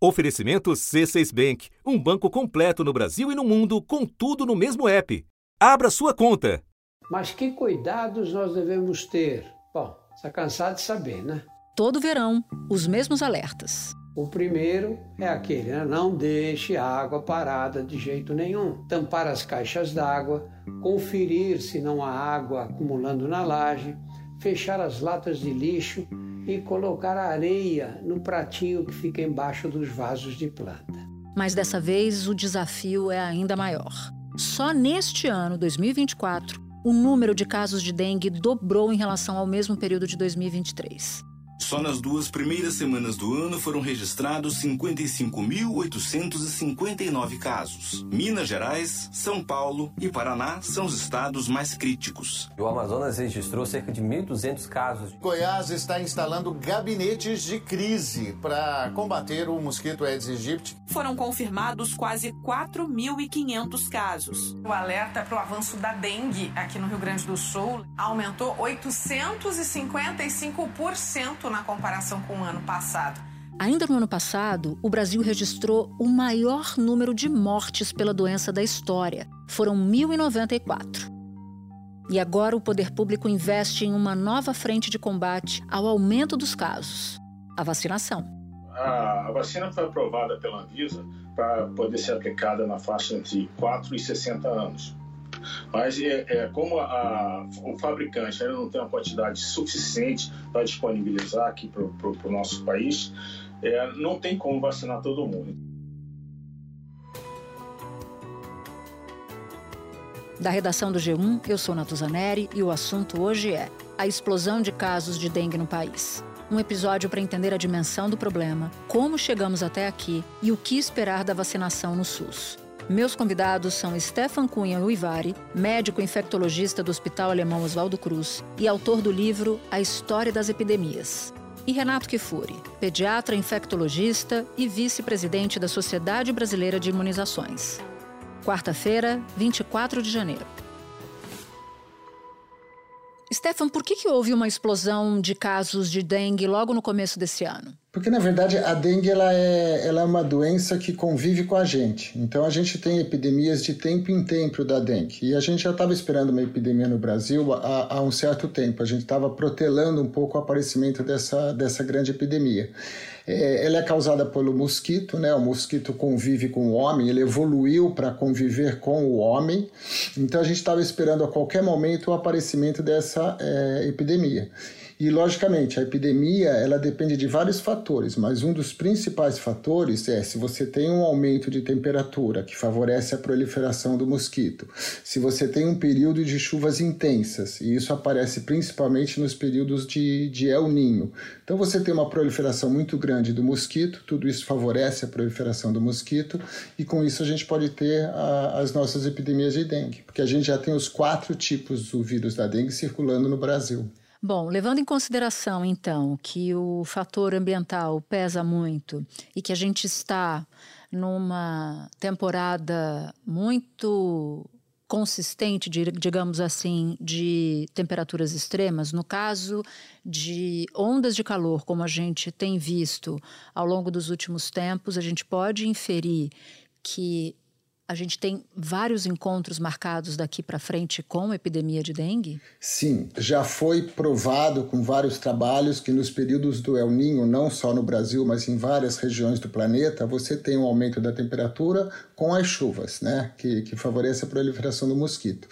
Oferecimento C6 Bank, um banco completo no Brasil e no mundo, com tudo no mesmo app. Abra sua conta. Mas que cuidados nós devemos ter? Bom, está cansado de saber, né? Todo verão, os mesmos alertas. O primeiro é aquele, né? não deixe água parada de jeito nenhum. Tampar as caixas d'água, conferir se não há água acumulando na laje, fechar as latas de lixo e colocar areia no pratinho que fica embaixo dos vasos de planta. Mas dessa vez o desafio é ainda maior. Só neste ano, 2024, o número de casos de dengue dobrou em relação ao mesmo período de 2023. Só nas duas primeiras semanas do ano foram registrados 55.859 casos. Minas Gerais, São Paulo e Paraná são os estados mais críticos. O Amazonas registrou cerca de 1.200 casos. Goiás está instalando gabinetes de crise para combater o mosquito Aedes aegypti. Foram confirmados quase 4.500 casos. O alerta para o avanço da dengue aqui no Rio Grande do Sul aumentou 855% na comparação com o ano passado. Ainda no ano passado, o Brasil registrou o maior número de mortes pela doença da história. Foram 1.094. E agora o poder público investe em uma nova frente de combate ao aumento dos casos: a vacinação. A, vacina foi aprovada pela Anvisa para poder ser aplicada na faixa entre 4 e 60 anos. Mas é, é como a, o fabricante ainda não tem uma quantidade suficiente para disponibilizar aqui para o nosso país, é, não tem como vacinar todo mundo. Da redação do G1, eu sou Natuzaneri e o assunto hoje é a explosão de casos de dengue no país. Um episódio para entender a dimensão do problema, como chegamos até aqui e o que esperar da vacinação no SUS. Meus convidados são Stefan Cunha Uivari, médico infectologista do Hospital Alemão Oswaldo Cruz e autor do livro A História das Epidemias. E Renato Kifuri, pediatra infectologista e vice-presidente da Sociedade Brasileira de Imunizações. Quarta-feira, 24 de janeiro. Stefan, por que, que houve uma explosão de casos de dengue logo no começo desse ano? Porque, na verdade, a dengue ela é, ela é uma doença que convive com a gente. Então, a gente tem epidemias de tempo em tempo da dengue. E a gente já estava esperando uma epidemia no Brasil há, há um certo tempo. A gente estava protelando um pouco o aparecimento dessa, dessa grande epidemia. É, ela é causada pelo mosquito, né? O mosquito convive com o homem, ele evoluiu para conviver com o homem. Então a gente estava esperando a qualquer momento o aparecimento dessa é, epidemia. E, logicamente, a epidemia ela depende de vários fatores, mas um dos principais fatores é se você tem um aumento de temperatura que favorece a proliferação do mosquito, se você tem um período de chuvas intensas, e isso aparece principalmente nos períodos de, de El Ninho. Então, você tem uma proliferação muito grande do mosquito, tudo isso favorece a proliferação do mosquito, e com isso a gente pode ter a, as nossas epidemias de dengue, porque a gente já tem os quatro tipos do vírus da dengue circulando no Brasil. Bom, levando em consideração, então, que o fator ambiental pesa muito e que a gente está numa temporada muito consistente, digamos assim, de temperaturas extremas, no caso de ondas de calor, como a gente tem visto ao longo dos últimos tempos, a gente pode inferir que a gente tem vários encontros marcados daqui para frente com epidemia de dengue? Sim, já foi provado com vários trabalhos que nos períodos do El Ninho, não só no Brasil, mas em várias regiões do planeta, você tem um aumento da temperatura com as chuvas, né, que, que favorece a proliferação do mosquito.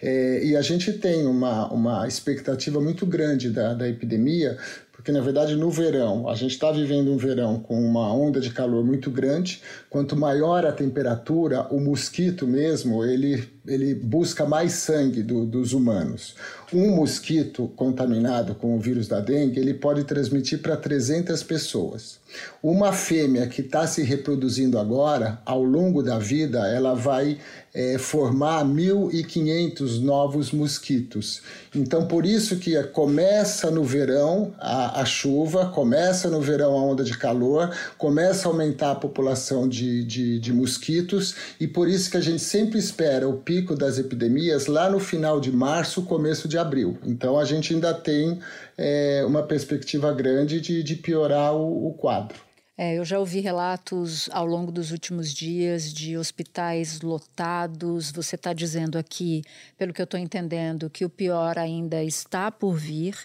É, e a gente tem uma, uma expectativa muito grande da, da epidemia, porque na verdade no verão, a gente está vivendo um verão com uma onda de calor muito grande. Quanto maior a temperatura, o mosquito mesmo, ele, ele busca mais sangue do, dos humanos. Um mosquito contaminado com o vírus da dengue, ele pode transmitir para 300 pessoas. Uma fêmea que está se reproduzindo agora, ao longo da vida, ela vai é, formar 1.500 novos mosquitos. Então, por isso que começa no verão a, a, chuva, começa no verão a onda de calor, começa a aumentar a população de, de, de mosquitos, e por isso que a gente sempre espera o pico das epidemias lá no final de março, começo de abril. Então, a gente ainda tem é, uma perspectiva grande de, de piorar o, o quadro. É, eu já ouvi relatos ao longo dos últimos dias de hospitais lotados. Você está dizendo aqui, pelo que eu estou entendendo, que o pior ainda está por vir.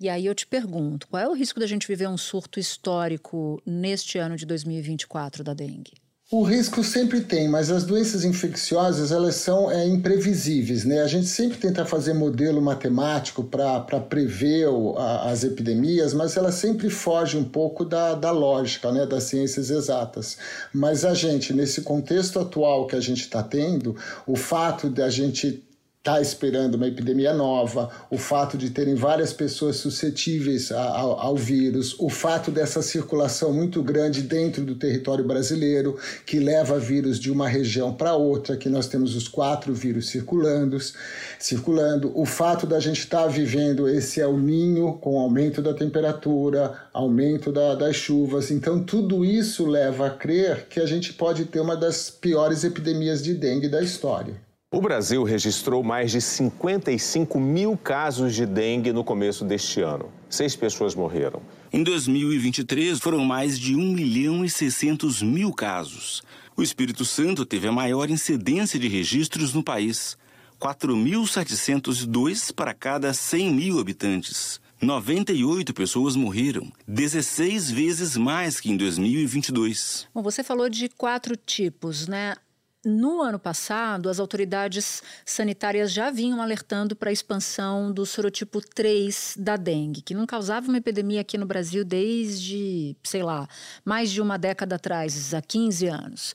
E aí eu te pergunto: qual é o risco da gente viver um surto histórico neste ano de 2024 da dengue? O risco sempre tem, mas as doenças infecciosas elas são é, imprevisíveis, né? A gente sempre tenta fazer modelo matemático para prever o, a, as epidemias, mas ela sempre foge um pouco da, da lógica, né? Das ciências exatas. Mas a gente, nesse contexto atual que a gente está tendo, o fato de a gente está esperando uma epidemia nova, o fato de terem várias pessoas suscetíveis ao, ao, vírus, o fato dessa circulação muito grande dentro do território brasileiro, que leva vírus de uma região para outra, que nós temos os quatro vírus circulando, circulando, o fato da gente estar tá vivendo esse El Ninho com aumento da temperatura, aumento da, das chuvas, então tudo isso leva a crer que a gente pode ter uma das piores epidemias de dengue da história. O Brasil registrou mais de 55 mil casos de dengue no começo deste ano. Seis pessoas morreram. Em 2023, foram mais de 1 milhão e 600 mil casos. O Espírito Santo teve a maior incidência de registros no país. 4.702 para cada 100 mil habitantes. 98 pessoas morreram, 16 vezes mais que em 2022. Bom, você falou de quatro tipos, né? No ano passado, as autoridades sanitárias já vinham alertando para a expansão do sorotipo 3 da dengue, que não causava uma epidemia aqui no Brasil desde, sei lá, mais de uma década atrás, há 15 anos.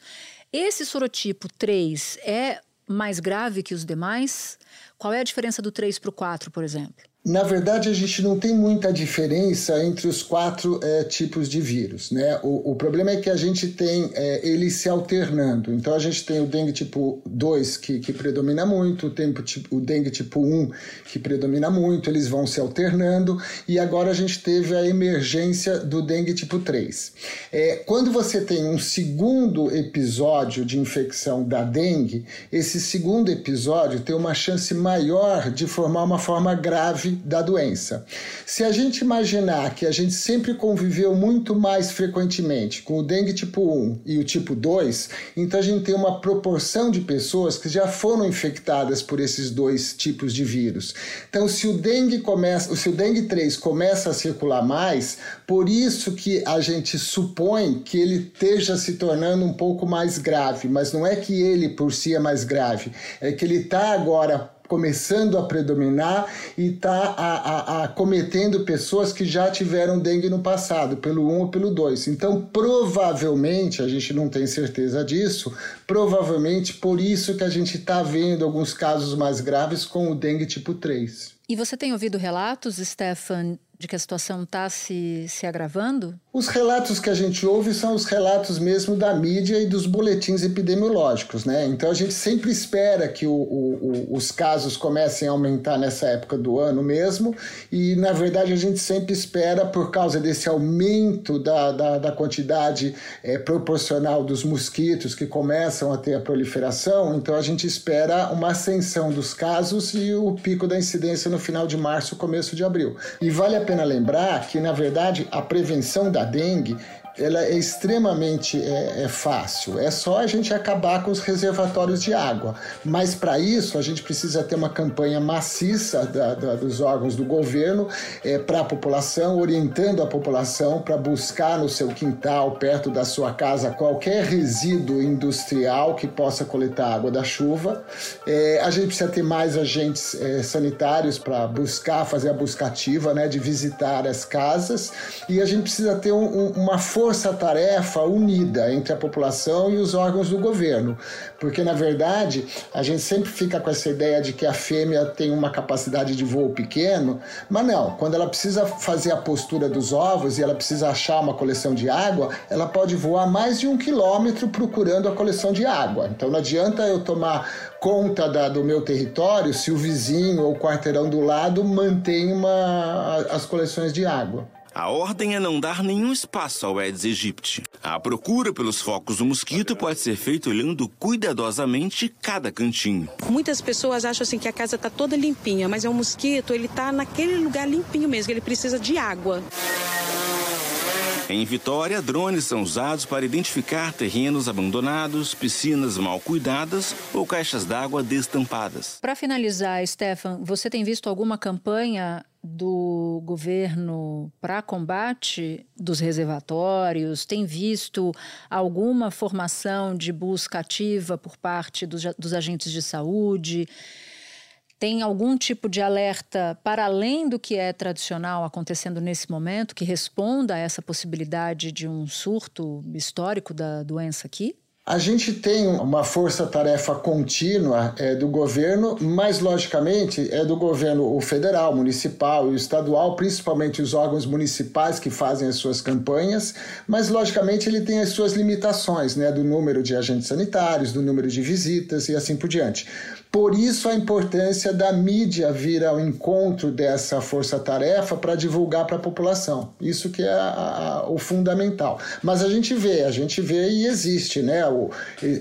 Esse sorotipo 3 é mais grave que os demais? Qual é a diferença do 3 para o 4, por exemplo? Na verdade, a gente não tem muita diferença entre os quatro é, tipos de vírus. Né? O, o, problema é que a gente tem é, eles se alternando. Então, a gente tem o dengue tipo 2, que, que predomina muito, o, tempo, tipo, o dengue tipo 1, que predomina muito, eles vão se alternando, e agora a gente teve a emergência do dengue tipo 3. É, quando você tem um segundo episódio de infecção da dengue, esse segundo episódio tem uma chance maior de formar uma forma grave da doença. Se a gente imaginar que a gente sempre conviveu muito mais frequentemente com o dengue tipo 1 e o tipo 2, então a gente tem uma proporção de pessoas que já foram infectadas por esses dois tipos de vírus. Então, se o dengue começa, se o dengue 3 começa a circular mais, por isso que a gente supõe que ele esteja se tornando um pouco mais grave, mas não é que ele por si é mais grave, é que ele está agora começando a predominar e está acometendo pessoas que já tiveram dengue no passado, pelo 1 ou pelo 2. Então, provavelmente, a gente não tem certeza disso, provavelmente por isso que a gente está vendo alguns casos mais graves com o dengue tipo 3. E você tem ouvido relatos, Stefan, de que a situação está se, se agravando? Os relatos que a gente ouve são os relatos mesmo da mídia e dos boletins epidemiológicos, né? Então a gente sempre espera que o, o, os casos comecem a aumentar nessa época do ano mesmo, e na verdade a gente sempre espera, por causa desse aumento da, da, da quantidade é, proporcional dos mosquitos que começam a ter a proliferação, então a gente espera uma ascensão dos casos e o pico da incidência no final de março, começo de abril. E vale a pena lembrar que, na verdade, a prevenção da dengue ela é extremamente é, é, fácil. É só a gente acabar com os reservatórios de água. Mas para isso a gente precisa ter uma campanha maciça da, da, dos órgãos do governo é, para a população, orientando a população para buscar no seu quintal, perto da sua casa, qualquer resíduo industrial que possa coletar água da chuva. É, a gente precisa ter mais agentes é, sanitários para buscar, fazer a busca ativa, né, de visitar as casas. E a gente precisa ter um, um, uma força força-tarefa unida entre a população e os órgãos do governo, porque na verdade a gente sempre fica com essa ideia de que a fêmea tem uma capacidade de voo pequeno, mas não, quando ela precisa fazer a postura dos ovos e ela precisa achar uma coleção de água, ela pode voar mais de um quilômetro procurando a coleção de água. Então não adianta eu tomar conta da, do meu território se o vizinho ou o quarteirão do lado mantém uma, as coleções de água. A ordem é não dar nenhum espaço ao Aedes aegypti. A procura pelos focos do mosquito pode ser feita olhando cuidadosamente cada cantinho. Muitas pessoas acham assim que a casa está toda limpinha, mas é um mosquito, ele está naquele lugar limpinho mesmo, ele precisa de água. Em Vitória, drones são usados para identificar terrenos abandonados, piscinas mal cuidadas ou caixas d'água destampadas. Para finalizar, Stefan, você tem visto alguma campanha do governo para combate dos reservatórios? Tem visto alguma formação de busca ativa por parte dos, dos agentes de saúde? Tem algum tipo de alerta para além do que é tradicional acontecendo nesse momento que responda a essa possibilidade de um surto histórico da doença aqui? A gente tem uma força-tarefa contínua é, do governo, mas logicamente é do governo o federal, municipal e estadual, principalmente os órgãos municipais que fazem as suas campanhas, mas logicamente ele tem as suas limitações, né, do número de agentes sanitários, do número de visitas e assim por diante. Por isso a importância da mídia vir ao encontro dessa força-tarefa para divulgar para a população. Isso que é a, a, o fundamental. Mas a gente vê, a gente vê e existe, né, o,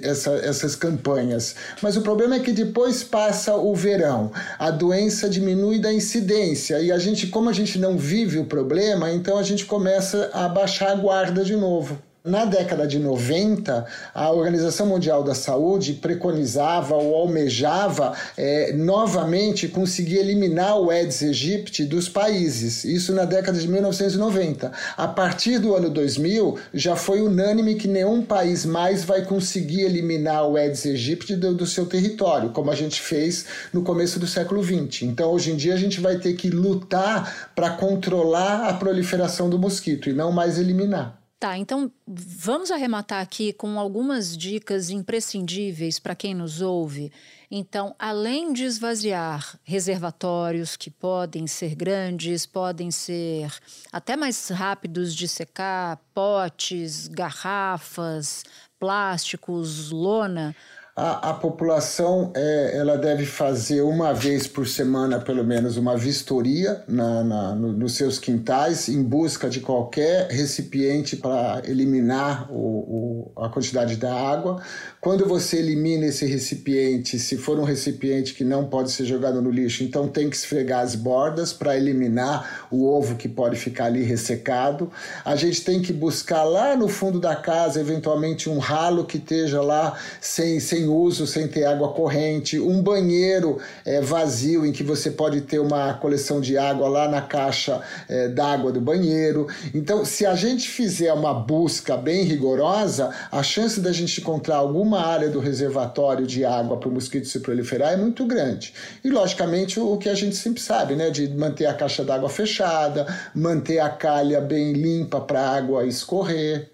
essa, essas campanhas. Mas o problema é que depois passa o verão, a doença diminui da incidência e a gente, como a gente não vive o problema, então a gente começa a baixar a guarda de novo. Na década de 90, a Organização Mundial da Saúde preconizava ou almejava é, novamente conseguir eliminar o Aedes aegypti dos países. Isso na década de 1990. A partir do ano 2000, já foi unânime que nenhum país mais vai conseguir eliminar o Aedes aegypti do, do seu território, como a gente fez no começo do século 20. Então, hoje em dia, a gente vai ter que lutar para controlar a proliferação do mosquito e não mais eliminar. Tá, então vamos arrematar aqui com algumas dicas imprescindíveis para quem nos ouve. Então, além de esvaziar reservatórios que podem ser grandes, podem ser até mais rápidos de secar, potes, garrafas, plásticos, lona, a, a população é, ela deve fazer uma vez por semana, pelo menos, uma vistoria na, na no, nos seus quintais em busca de qualquer recipiente para eliminar o, o, a quantidade da água. Quando você elimina esse recipiente, se for um recipiente que não pode ser jogado no lixo, então tem que esfregar as bordas para eliminar o ovo que pode ficar ali ressecado. A gente tem que buscar lá no fundo da casa, eventualmente, um ralo que esteja lá sem, uso, sem ter água corrente, um banheiro é, vazio em que você pode ter uma coleção de água lá na caixa é, d'água do banheiro. Então, se a gente fizer uma busca bem rigorosa, a chance da gente encontrar alguma área do reservatório de água para o mosquito se proliferar é muito grande. E, logicamente, o que a gente sempre sabe, né, de manter a caixa d'água fechada, manter a calha bem limpa para a água escorrer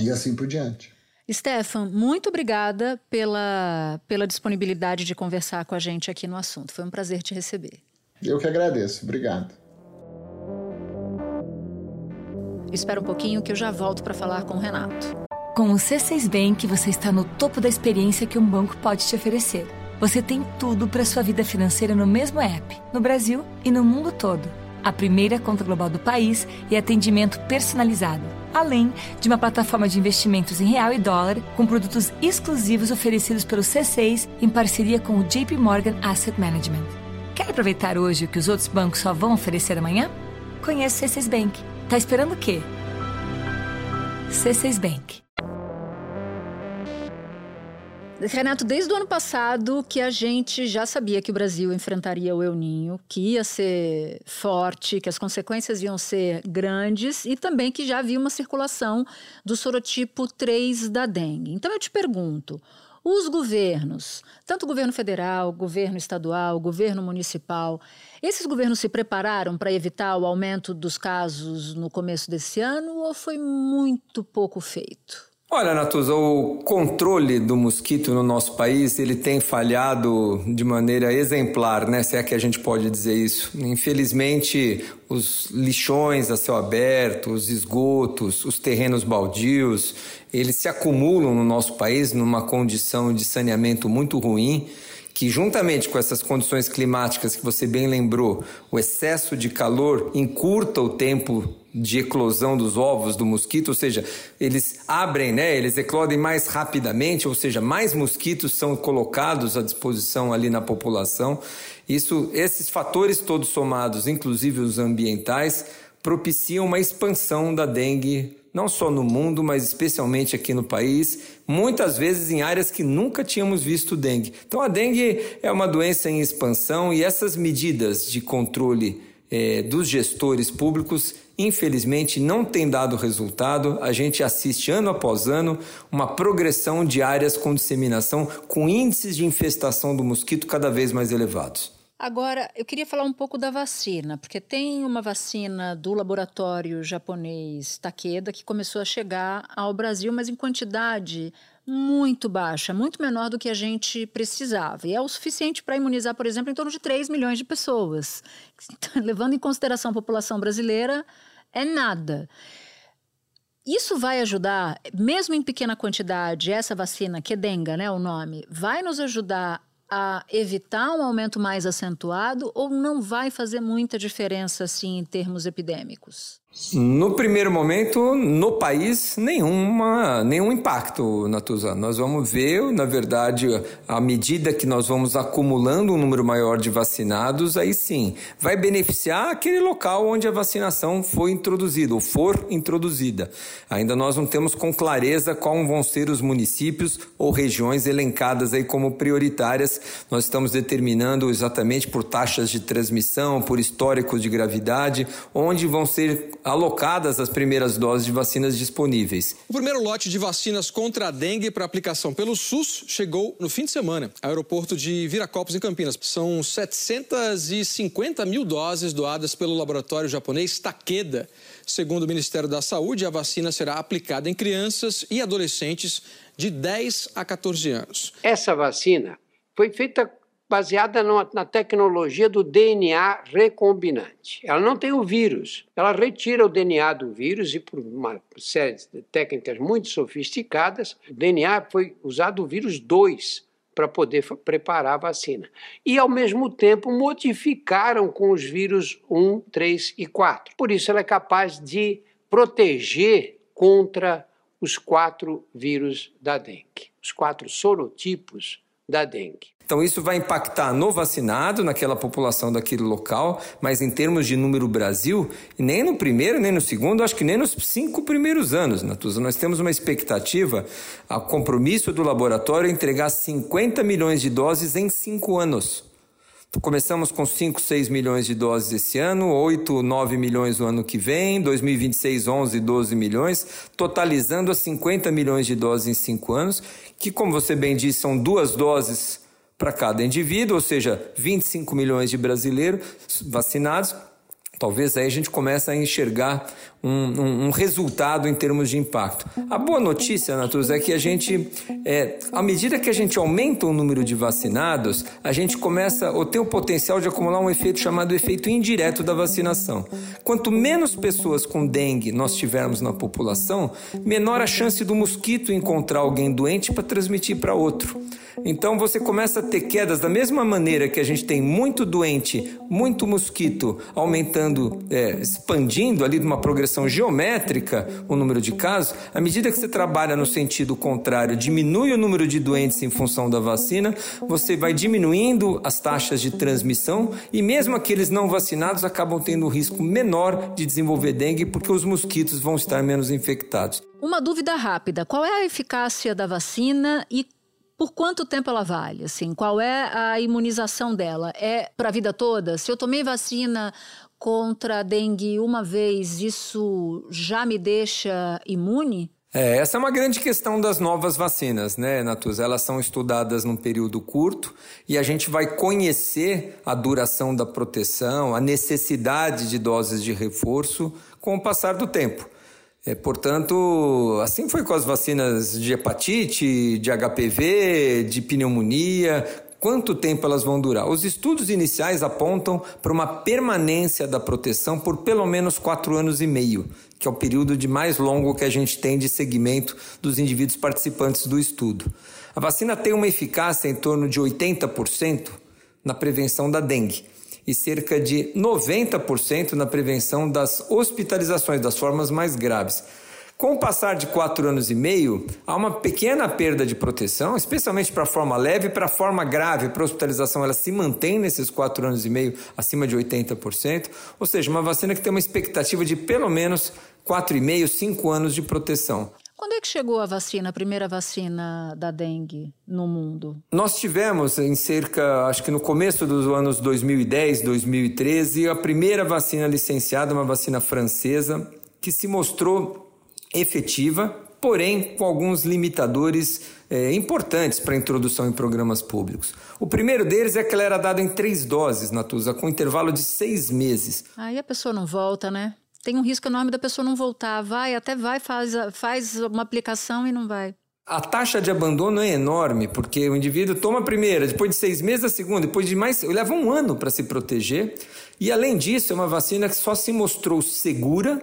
e assim por diante. Stefan, muito obrigada pela, pela disponibilidade de conversar com a gente aqui no assunto. Foi um prazer te receber. Eu que agradeço. Obrigado. Espera um pouquinho que eu já volto para falar com o Renato. Com o C6 Bank, você está no topo da experiência que um banco pode te oferecer. Você tem tudo para sua vida financeira no mesmo app, no Brasil e no mundo todo. A primeira conta global do país e atendimento personalizado além de uma plataforma de investimentos em real e dólar com produtos exclusivos oferecidos pelo C6 em parceria com o JP Morgan Asset Management. Quer aproveitar hoje o que os outros bancos só vão oferecer amanhã? Conheça o C6 Bank. Tá esperando o quê? C6 Bank. Renato, desde o ano passado que a gente já sabia que o Brasil enfrentaria o El Ninho, que ia ser forte, que as consequências iam ser grandes e também que já havia uma circulação do sorotipo 3 da dengue. Então eu te pergunto, os governos, tanto o governo federal, governo estadual, governo municipal, esses governos se prepararam para evitar o aumento dos casos no começo desse ano ou foi muito pouco feito? Olha, Natuza, o controle do mosquito no nosso país ele tem falhado de maneira exemplar, né? Se é que a gente pode dizer isso. Infelizmente, os lixões a céu aberto, os esgotos, os terrenos baldios, eles se acumulam no nosso país numa condição de saneamento muito ruim que juntamente com essas condições climáticas que você bem lembrou, o excesso de calor encurta o tempo de eclosão dos ovos do mosquito, ou seja, eles abrem, né, eles eclodem mais rapidamente, ou seja, mais mosquitos são colocados à disposição ali na população. Isso, esses fatores todos somados, inclusive os ambientais, propiciam uma expansão da dengue não só no mundo, mas especialmente aqui no país, muitas vezes em áreas que nunca tínhamos visto dengue. Então a dengue é uma doença em expansão e essas medidas de controle eh, dos gestores públicos infelizmente não tem dado resultado. A gente assiste ano após ano uma progressão de áreas com disseminação com índices de infestação do mosquito cada vez mais elevados. Agora, eu queria falar um pouco da vacina, porque tem uma vacina do laboratório japonês Takeda que começou a chegar ao Brasil, mas em quantidade muito baixa, muito menor do que a gente precisava. E é o suficiente para imunizar, por exemplo, em torno de 3 milhões de pessoas. Levando em consideração a população brasileira, é nada. Isso vai ajudar, mesmo em pequena quantidade, essa vacina, que é denga, né, o nome, vai nos ajudar a evitar um aumento mais acentuado ou não vai fazer muita diferença assim em termos epidêmicos? No primeiro momento, no país, nenhuma, nenhum impacto, Natuza. Nós vamos ver, na verdade, à medida que nós vamos acumulando um número maior de vacinados, aí sim, vai beneficiar aquele local onde a vacinação foi introduzida ou for introduzida. Ainda nós não temos com clareza quais vão ser os municípios ou regiões elencadas aí como prioritárias. Nós estamos determinando exatamente por taxas de transmissão, por históricos de gravidade, onde vão ser alocadas as primeiras doses de vacinas disponíveis. O primeiro lote de vacinas contra a dengue para aplicação pelo SUS chegou no fim de semana ao aeroporto de Viracopos, em Campinas. São 750 mil doses doadas pelo laboratório japonês Takeda. Segundo o Ministério da Saúde, a vacina será aplicada em crianças e adolescentes de 10 a 14 anos. Essa vacina foi feita baseada na tecnologia do DNA recombinante. Ela não tem o vírus, ela retira o DNA do vírus e, por uma série de técnicas muito sofisticadas, o DNA foi usado o vírus 2 para poder preparar a vacina. E, ao mesmo tempo, modificaram com os vírus 1, 3 e 4. Por isso, ela é capaz de proteger contra os quatro vírus da dengue, os quatro sorotipos da dengue. Então, isso vai impactar no vacinado, naquela população daquele local, mas em termos de número Brasil, nem no primeiro, nem no segundo, acho que nem nos cinco primeiros anos, Natuza. Nós temos uma expectativa, a compromisso do laboratório é entregar 50 milhões de doses em cinco anos. Começamos com 5, 6 milhões de doses esse ano, 8, 9 milhões no ano que vem, 2026, 11, 12 milhões, totalizando a 50 milhões de doses em 5 anos, que, como você bem disse, são duas doses para cada indivíduo, ou seja, 25 milhões de brasileiros vacinados. Talvez aí a gente comece a enxergar um, um, um, resultado em termos de impacto. A boa notícia, Naturus, é que a gente, é, à medida que a gente aumenta o número de vacinados, a gente começa ou tem o potencial de acumular um efeito chamado efeito indireto da vacinação. Quanto menos pessoas com dengue nós tivermos na população, menor a chance do mosquito encontrar alguém doente para transmitir para outro. Então você começa a ter quedas da mesma maneira que a gente tem muito doente, muito mosquito aumentando, é, expandindo ali de uma progressão geométrica o número de casos. À medida que você trabalha no sentido contrário, diminui o número de doentes em função da vacina, você vai diminuindo as taxas de transmissão e mesmo aqueles não vacinados acabam tendo um risco menor de desenvolver dengue porque os mosquitos vão estar menos infectados. Uma dúvida rápida: qual é a eficácia da vacina e por quanto tempo ela vale? Assim, qual é a imunização dela? É para a vida toda? Se eu tomei vacina contra a dengue uma vez, isso já me deixa imune? É, essa é uma grande questão das novas vacinas, né, Natus? Elas são estudadas num período curto e a gente vai conhecer a duração da proteção, a necessidade de doses de reforço com o passar do tempo. É, portanto, assim foi com as vacinas de hepatite, de HPV, de pneumonia. Quanto tempo elas vão durar? Os estudos iniciais apontam para uma permanência da proteção por pelo menos quatro anos e meio, que é o período de mais longo que a gente tem de segmento dos indivíduos participantes do estudo. A vacina tem uma eficácia em torno de 80% na prevenção da dengue e cerca de 90% na prevenção das hospitalizações, das formas mais graves. Com o passar de quatro anos e meio, há uma pequena perda de proteção, especialmente para a forma leve, para a forma grave, para a hospitalização, ela se mantém nesses quatro anos e meio, acima de 80%, ou seja, uma vacina que tem uma expectativa de pelo menos 4,5, 5 anos de proteção. Quando é que chegou a vacina, a primeira vacina da dengue no mundo? Nós tivemos em cerca, acho que no começo dos anos 2010, 2013, a primeira vacina licenciada, uma vacina francesa, que se mostrou efetiva, porém com alguns limitadores é, importantes para a introdução em programas públicos. O primeiro deles é que ela era dada em três doses, Natuza, com intervalo de seis meses. Aí a pessoa não volta, né? tem um risco enorme da pessoa não voltar. Vai, até vai, faz, faz uma aplicação e não vai. A taxa de abandono é enorme, porque o indivíduo toma a primeira, depois de seis meses a segunda, depois de mais. leva um ano para se proteger. E além disso, é uma vacina que só se mostrou segura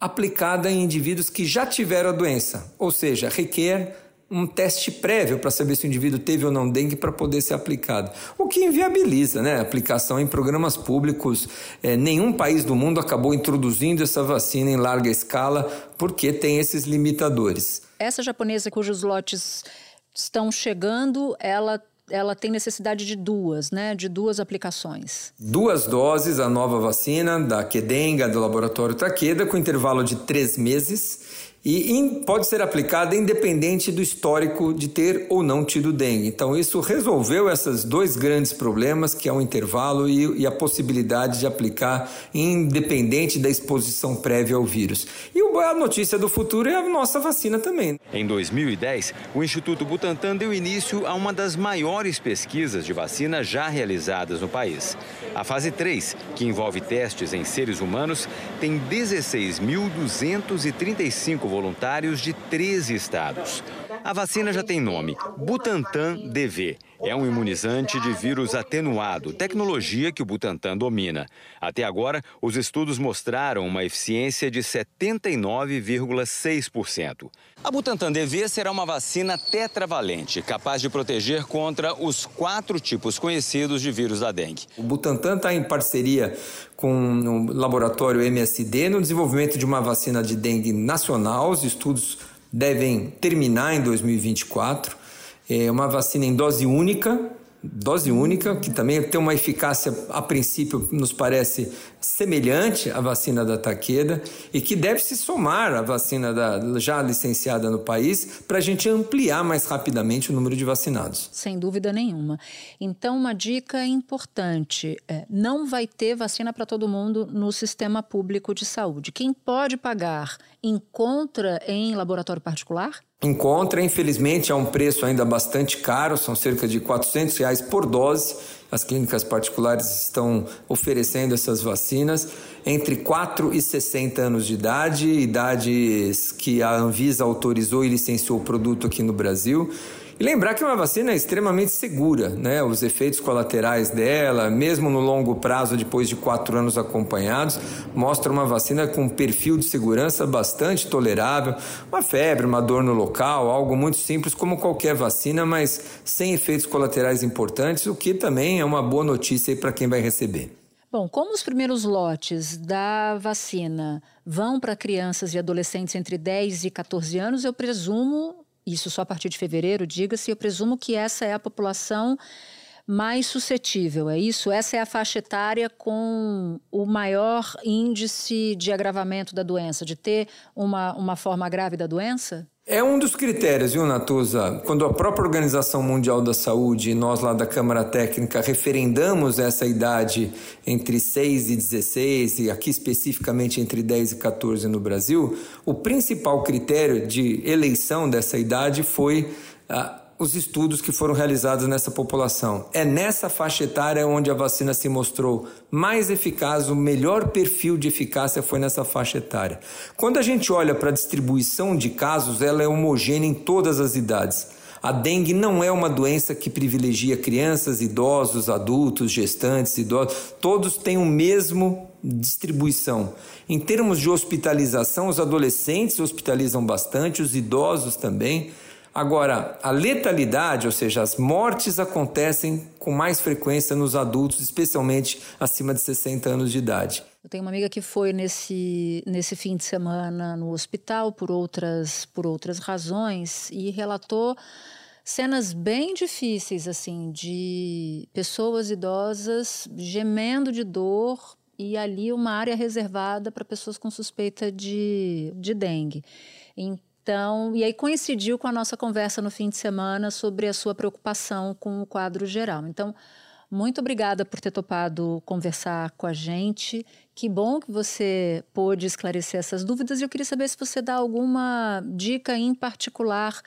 aplicada em indivíduos que já tiveram a doença, ou seja, requer um teste prévio para saber se o indivíduo teve ou não dengue para poder ser aplicado. O que inviabiliza né, a aplicação em programas públicos. É, nenhum país do mundo acabou introduzindo essa vacina em larga escala porque tem esses limitadores. Essa japonesa cujos lotes estão chegando, ela ela tem necessidade de duas, né? De duas aplicações. Duas doses a nova vacina da Kedenga do laboratório Takeda com intervalo de três meses e pode ser aplicada independente do histórico de ter ou não tido dengue. Então, isso resolveu esses dois grandes problemas, que é o intervalo e, e a possibilidade de aplicar independente da exposição prévia ao vírus. E a notícia do futuro é a nossa vacina também. Em 2010, o Instituto Butantan deu início a uma das maiores pesquisas de vacina já realizadas no país. A fase 3, que envolve testes em seres humanos, tem 16.235 voluntários de 13 estados. A vacina já tem nome, Butantan DV. É um imunizante de vírus atenuado, tecnologia que o Butantan domina. Até agora, os estudos mostraram uma eficiência de 79,6%. A Butantan DV será uma vacina tetravalente, capaz de proteger contra os quatro tipos conhecidos de vírus da dengue. O Butantan está em parceria com o laboratório MSD no desenvolvimento de uma vacina de dengue nacional. Os estudos devem terminar em 2024. É uma vacina em dose única, dose única, que também tem uma eficácia, a princípio, nos parece semelhante à vacina da Takeda e que deve se somar à vacina da, já licenciada no país para a gente ampliar mais rapidamente o número de vacinados. Sem dúvida nenhuma. Então, uma dica importante: é, não vai ter vacina para todo mundo no sistema público de saúde. Quem pode pagar encontra em laboratório particular? Encontra, infelizmente, a um preço ainda bastante caro, são cerca de 400 reais por dose. As clínicas particulares estão oferecendo essas vacinas entre 4 e 60 anos de idade, idades que a Anvisa autorizou e licenciou o produto aqui no Brasil. E lembrar que uma vacina é extremamente segura, né? Os efeitos colaterais dela, mesmo no longo prazo, depois de quatro anos acompanhados, mostra uma vacina com um perfil de segurança bastante tolerável. Uma febre, uma dor no local, algo muito simples, como qualquer vacina, mas sem efeitos colaterais importantes, o que também é uma boa notícia para quem vai receber. Bom, como os primeiros lotes da vacina vão para crianças e adolescentes entre 10 e 14 anos, eu presumo isso só a partir de fevereiro, diga-se, eu presumo que essa é a população mais suscetível, é isso? Essa é a faixa etária com o maior índice de agravamento da doença, de ter uma, uma forma grave da doença? É um dos critérios, viu, Natuza? Quando a própria Organização Mundial da Saúde e nós lá da Câmara Técnica referendamos essa idade entre 6 e 16, e aqui especificamente entre 10 e 14 no Brasil, o principal critério de eleição dessa idade foi a os estudos que foram realizados nessa população. É nessa faixa etária onde a vacina se mostrou mais eficaz, o melhor perfil de eficácia foi nessa faixa etária. Quando a gente olha para a distribuição de casos, ela é homogênea em todas as idades. A dengue não é uma doença que privilegia crianças, idosos, adultos, gestantes, idosos, todos têm o mesmo distribuição. Em termos de hospitalização, os adolescentes hospitalizam bastante, os idosos também. Agora, a letalidade, ou seja, as mortes acontecem com mais frequência nos adultos, especialmente acima de 60 anos de idade. Eu tenho uma amiga que foi nesse, nesse fim de semana no hospital por outras, por outras razões e relatou cenas bem difíceis, assim, de pessoas idosas gemendo de dor e ali uma área reservada para pessoas com suspeita de, de dengue. Então, e aí coincidiu com a nossa conversa no fim de semana sobre a sua preocupação com o quadro geral. Então, muito obrigada por ter topado conversar com a gente. Que bom que você pôde esclarecer essas dúvidas. E eu queria saber se você dá alguma dica em particular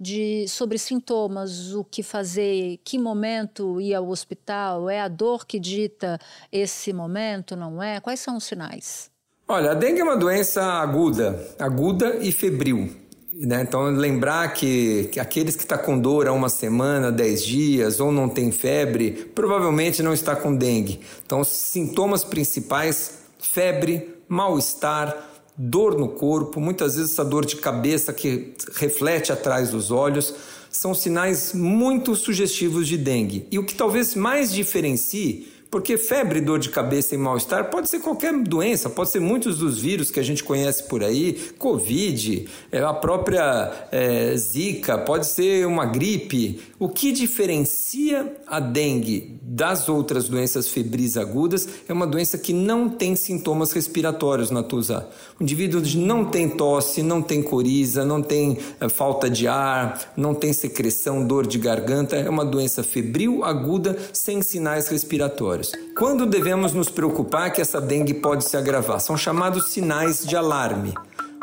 de sobre sintomas, o que fazer, que momento ir ao hospital, é a dor que dita esse momento, não é? Quais são os sinais? Olha, a dengue é uma doença aguda, aguda e febril. Né? Então, lembrar que, que aqueles que estão tá com dor há uma semana, 10 dias ou não tem febre, provavelmente não está com dengue. Então, sintomas principais: febre, mal-estar, dor no corpo, muitas vezes essa dor de cabeça que reflete atrás dos olhos, são sinais muito sugestivos de dengue. E o que talvez mais diferencie porque febre, dor de cabeça e mal-estar pode ser qualquer doença, pode ser muitos dos vírus que a gente conhece por aí, Covid, é, a própria é, Zika, pode ser uma gripe. O que diferencia a dengue das outras doenças febris agudas é uma doença que não tem sintomas respiratórios, Natuza. O indivíduo não tem tosse, não tem coriza, não tem é, falta de ar, não tem secreção, dor de garganta. É uma doença febril aguda sem sinais respiratórios. Quando devemos nos preocupar que essa dengue pode se agravar? São chamados sinais de alarme.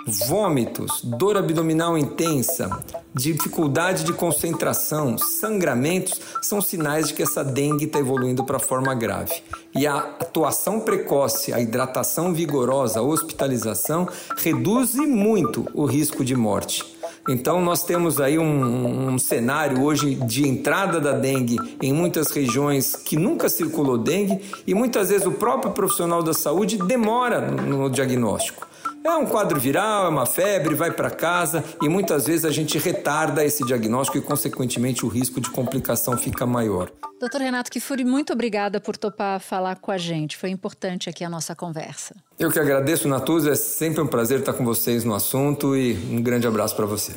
Vômitos, dor abdominal intensa, dificuldade de concentração, sangramentos são sinais de que essa dengue está evoluindo para forma grave. E a atuação precoce, a hidratação vigorosa, a hospitalização reduzem muito o risco de morte. Então, nós temos aí um, um, cenário hoje de entrada da dengue em muitas regiões que nunca circulou dengue e muitas vezes o próprio profissional da saúde demora no, no diagnóstico. É um quadro viral, é uma febre, vai para casa e muitas vezes a gente retarda esse diagnóstico e, consequentemente, o risco de complicação fica maior. Doutor Renato Kifuri, muito obrigada por topar falar com a gente. Foi importante aqui a nossa conversa. Eu que agradeço, Natuza. É sempre um prazer estar com vocês no assunto e um grande abraço para você.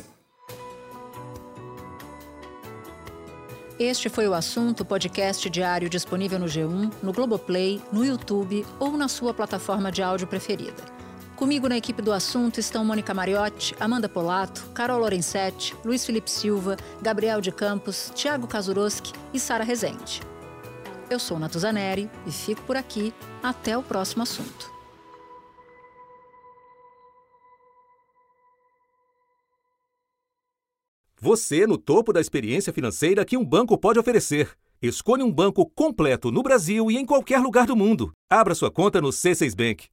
Este foi o assunto podcast diário disponível no G1, no Globoplay, no YouTube ou na sua plataforma de áudio preferida. Comigo na equipe do assunto estão Mônica Mariotti, Amanda Polato, Carol Lorenzetti, Luiz Felipe Silva, Gabriel de Campos, Tiago Kazuroski e Sara Rezende. Eu sou Natuzaneri e fico por aqui. Até o próximo assunto. Você no topo da experiência financeira que um banco pode oferecer. Escolha um banco completo no Brasil e em qualquer lugar do mundo. Abra sua conta no C6 Bank.